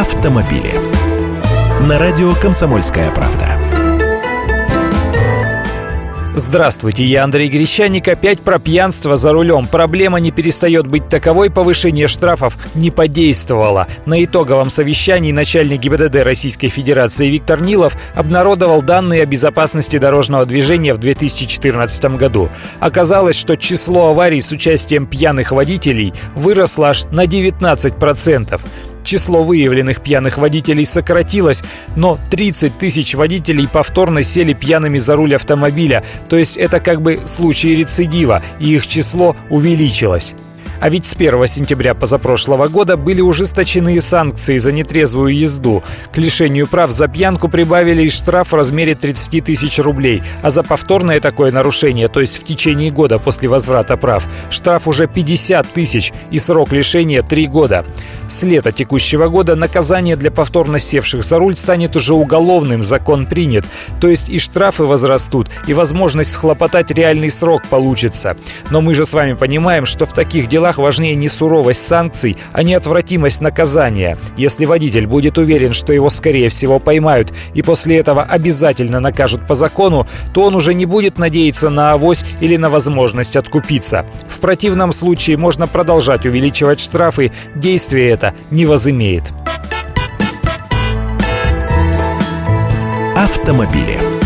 автомобили. На радио «Комсомольская правда». Здравствуйте, я Андрей Гречаник. Опять про пьянство за рулем. Проблема не перестает быть таковой, повышение штрафов не подействовало. На итоговом совещании начальник ГИБДД Российской Федерации Виктор Нилов обнародовал данные о безопасности дорожного движения в 2014 году. Оказалось, что число аварий с участием пьяных водителей выросло аж на 19%. Число выявленных пьяных водителей сократилось, но 30 тысяч водителей повторно сели пьяными за руль автомобиля, то есть это как бы случаи рецидива, и их число увеличилось. А ведь с 1 сентября позапрошлого года были ужесточены санкции за нетрезвую езду. К лишению прав за пьянку прибавили и штраф в размере 30 тысяч рублей, а за повторное такое нарушение, то есть в течение года после возврата прав, штраф уже 50 тысяч и срок лишения 3 года. С лета текущего года наказание для повторно севших за руль станет уже уголовным, закон принят. То есть и штрафы возрастут, и возможность схлопотать реальный срок получится. Но мы же с вами понимаем, что в таких делах важнее не суровость санкций, а неотвратимость наказания. Если водитель будет уверен, что его скорее всего поймают и после этого обязательно накажут по закону, то он уже не будет надеяться на авось или на возможность откупиться. В противном случае можно продолжать увеличивать штрафы, действие это не возымеет. Автомобили.